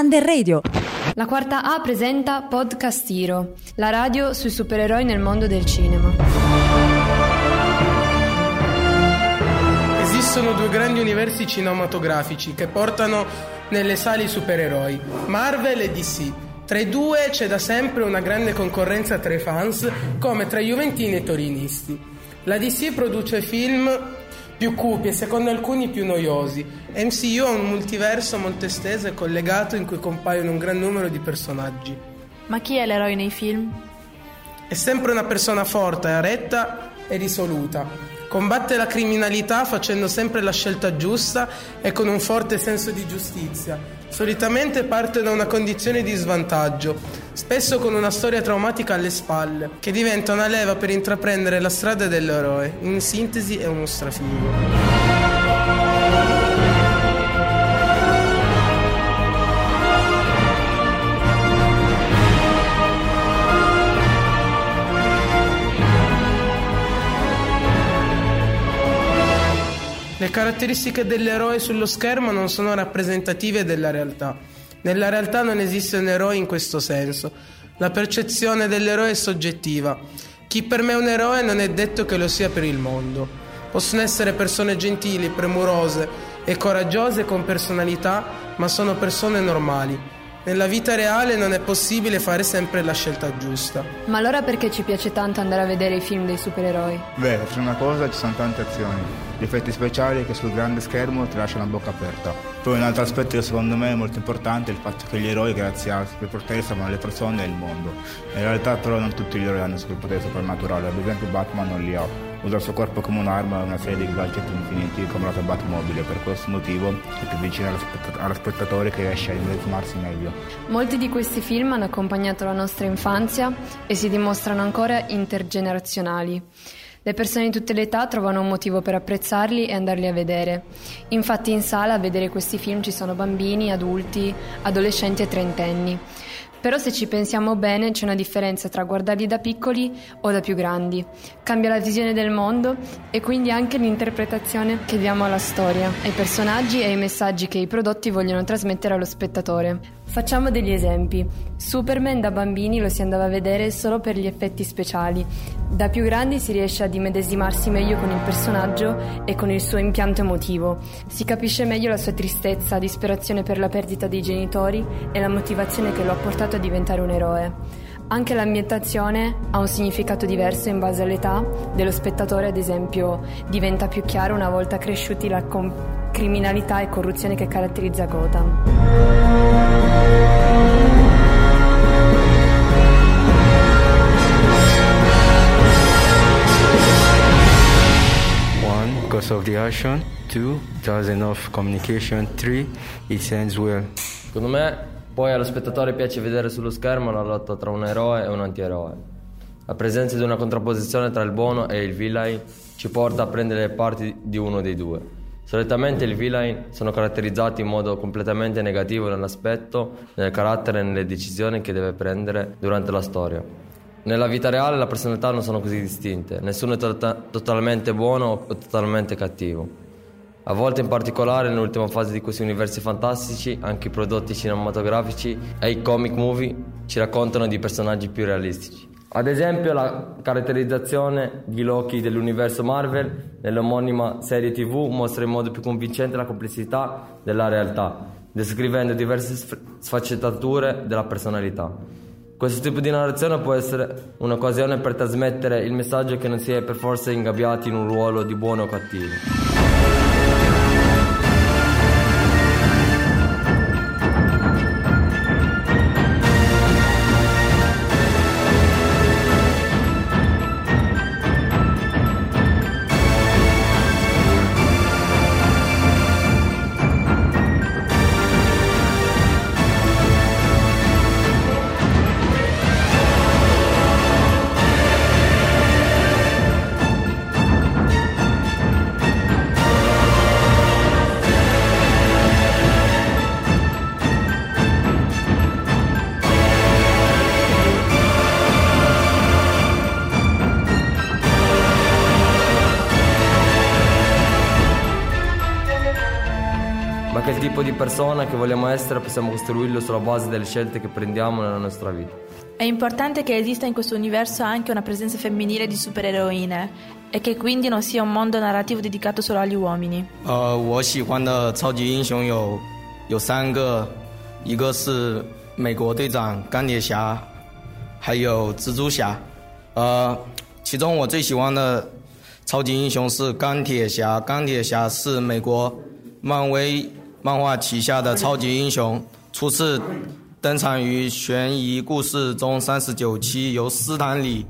Under Radio. La quarta A presenta Podcastiro, la radio sui supereroi nel mondo del cinema. Esistono due grandi universi cinematografici che portano nelle sali supereroi, Marvel e DC. Tra i due c'è da sempre una grande concorrenza tra i fans, come tra juventini e torinisti. La DC produce film più cupi e secondo alcuni più noiosi. MCU ha un multiverso molto esteso e collegato in cui compaiono un gran numero di personaggi. Ma chi è l'eroe nei film? È sempre una persona forte, retta e risoluta. Combatte la criminalità facendo sempre la scelta giusta e con un forte senso di giustizia. Solitamente parte da una condizione di svantaggio, spesso con una storia traumatica alle spalle, che diventa una leva per intraprendere la strada dell'eroe. In sintesi è uno strafigo. Le caratteristiche dell'eroe sullo schermo non sono rappresentative della realtà. Nella realtà non esiste un eroe in questo senso. La percezione dell'eroe è soggettiva. Chi per me è un eroe non è detto che lo sia per il mondo. Possono essere persone gentili, premurose e coraggiose con personalità, ma sono persone normali. Nella vita reale non è possibile fare sempre la scelta giusta. Ma allora perché ci piace tanto andare a vedere i film dei supereroi? Beh, per una cosa ci sono tante azioni gli effetti speciali che sul grande schermo ti lasciano la bocca aperta. Poi un altro aspetto che secondo me è molto importante è il fatto che gli eroi grazie a superpoteri salvano le persone e il mondo. In realtà però non tutti gli eroi hanno superpoteri soprannaturali, ad esempio Batman non li ha. Usa il suo corpo come un'arma e una serie di gadget infiniti come la sua Batmobile, per questo motivo è più vicino allo spettatore che riesce a immedesimarsi meglio. Molti di questi film hanno accompagnato la nostra infanzia e si dimostrano ancora intergenerazionali. Le persone di tutte le età trovano un motivo per apprezzarli e andarli a vedere. Infatti in sala a vedere questi film ci sono bambini, adulti, adolescenti e trentenni. Però se ci pensiamo bene c'è una differenza tra guardarli da piccoli o da più grandi. Cambia la visione del mondo e quindi anche l'interpretazione che diamo alla storia, ai personaggi e ai messaggi che i prodotti vogliono trasmettere allo spettatore. Facciamo degli esempi. Superman da bambini lo si andava a vedere solo per gli effetti speciali. Da più grandi si riesce ad immedesimarsi meglio con il personaggio e con il suo impianto emotivo. Si capisce meglio la sua tristezza, disperazione per la perdita dei genitori e la motivazione che lo ha portato a diventare un eroe. Anche l'ambientazione ha un significato diverso in base all'età dello spettatore, ad esempio, diventa più chiaro una volta cresciuti la com- criminalità e corruzione che caratterizza Gotham. One, because of the action. Two, there's enough communication. Three, it ends well. Secondo me poi allo spettatore piace vedere sullo schermo la lotta tra un eroe e un antieroe. La presenza di una contrapposizione tra il buono e il villain ci porta a prendere le parti di uno dei due. Solitamente i villain sono caratterizzati in modo completamente negativo nell'aspetto, nel carattere e nelle decisioni che deve prendere durante la storia. Nella vita reale le personalità non sono così distinte, nessuno è to- totalmente buono o totalmente cattivo. A volte in particolare nell'ultima fase di questi universi fantastici, anche i prodotti cinematografici e i comic movie ci raccontano di personaggi più realistici. Ad esempio la caratterizzazione di Loki dell'universo Marvel nell'omonima serie TV mostra in modo più convincente la complessità della realtà, descrivendo diverse sfaccettature della personalità. Questo tipo di narrazione può essere un'occasione per trasmettere il messaggio che non si è per forza ingabbiati in un ruolo di buono o cattivo. tipo di persona che vogliamo essere possiamo costruirlo sulla base delle scelte che prendiamo nella nostra vita. È importante che esista in questo universo anche una presenza femminile di supereroine e che quindi non sia un mondo narrativo dedicato solo agli uomini. 呃，我喜欢的超级英雄有有三个，一个是美国队长、钢铁侠，还有蜘蛛侠。呃，其中我最喜欢的超级英雄是钢铁侠。钢铁侠是美国漫威 漫画旗下的超级英雄，初次登场于悬疑故事中三十九期，由斯坦李、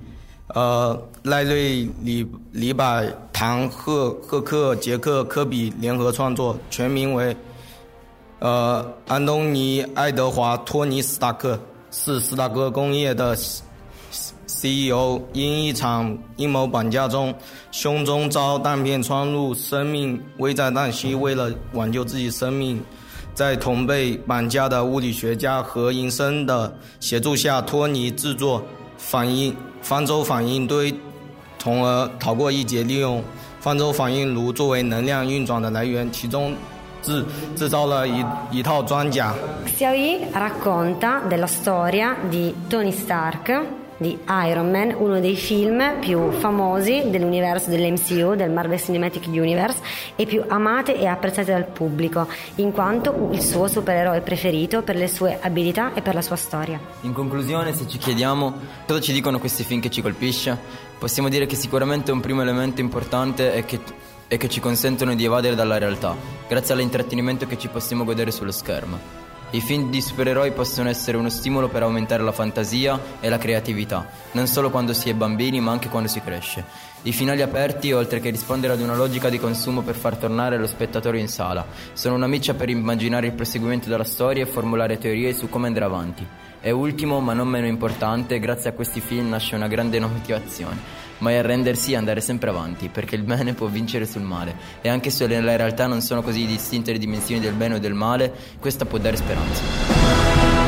呃赖瑞里里百唐赫赫克杰克科比联合创作，全名为呃安东尼爱德华托尼斯塔克，是斯塔克工业的 CEO，因一场阴谋绑架中，胸中遭弹片穿入，生命危在旦夕。为了挽救自己生命，在同被绑架的物理学家何银生的协助下，托尼制作反应方舟反应堆，从而逃过一劫。利用方舟反应炉作为能量运转的来源，其中制制造了一一套装甲。Xiaoyi racconta della storia di Tony Stark, di Iron Man, uno dei film più famosi dell'universo dell'MCU, del Marvel Cinematic Universe, e più amate e apprezzate dal pubblico, in quanto il suo supereroe preferito per le sue abilità e per la sua storia. In conclusione, se ci chiediamo cosa ci dicono questi film che ci colpisce, possiamo dire che sicuramente un primo elemento importante è che, è che ci consentono di evadere dalla realtà, grazie all'intrattenimento che ci possiamo godere sullo schermo. I film di supereroi possono essere uno stimolo per aumentare la fantasia e la creatività, non solo quando si è bambini ma anche quando si cresce. I finali aperti, oltre che rispondere ad una logica di consumo per far tornare lo spettatore in sala, sono una miccia per immaginare il proseguimento della storia e formulare teorie su come andare avanti. E ultimo, ma non meno importante, grazie a questi film nasce una grande motivazione, ma è arrendersi e andare sempre avanti, perché il bene può vincere sul male. E anche se nella realtà non sono così distinte le dimensioni del bene o del male, questa può dare speranza.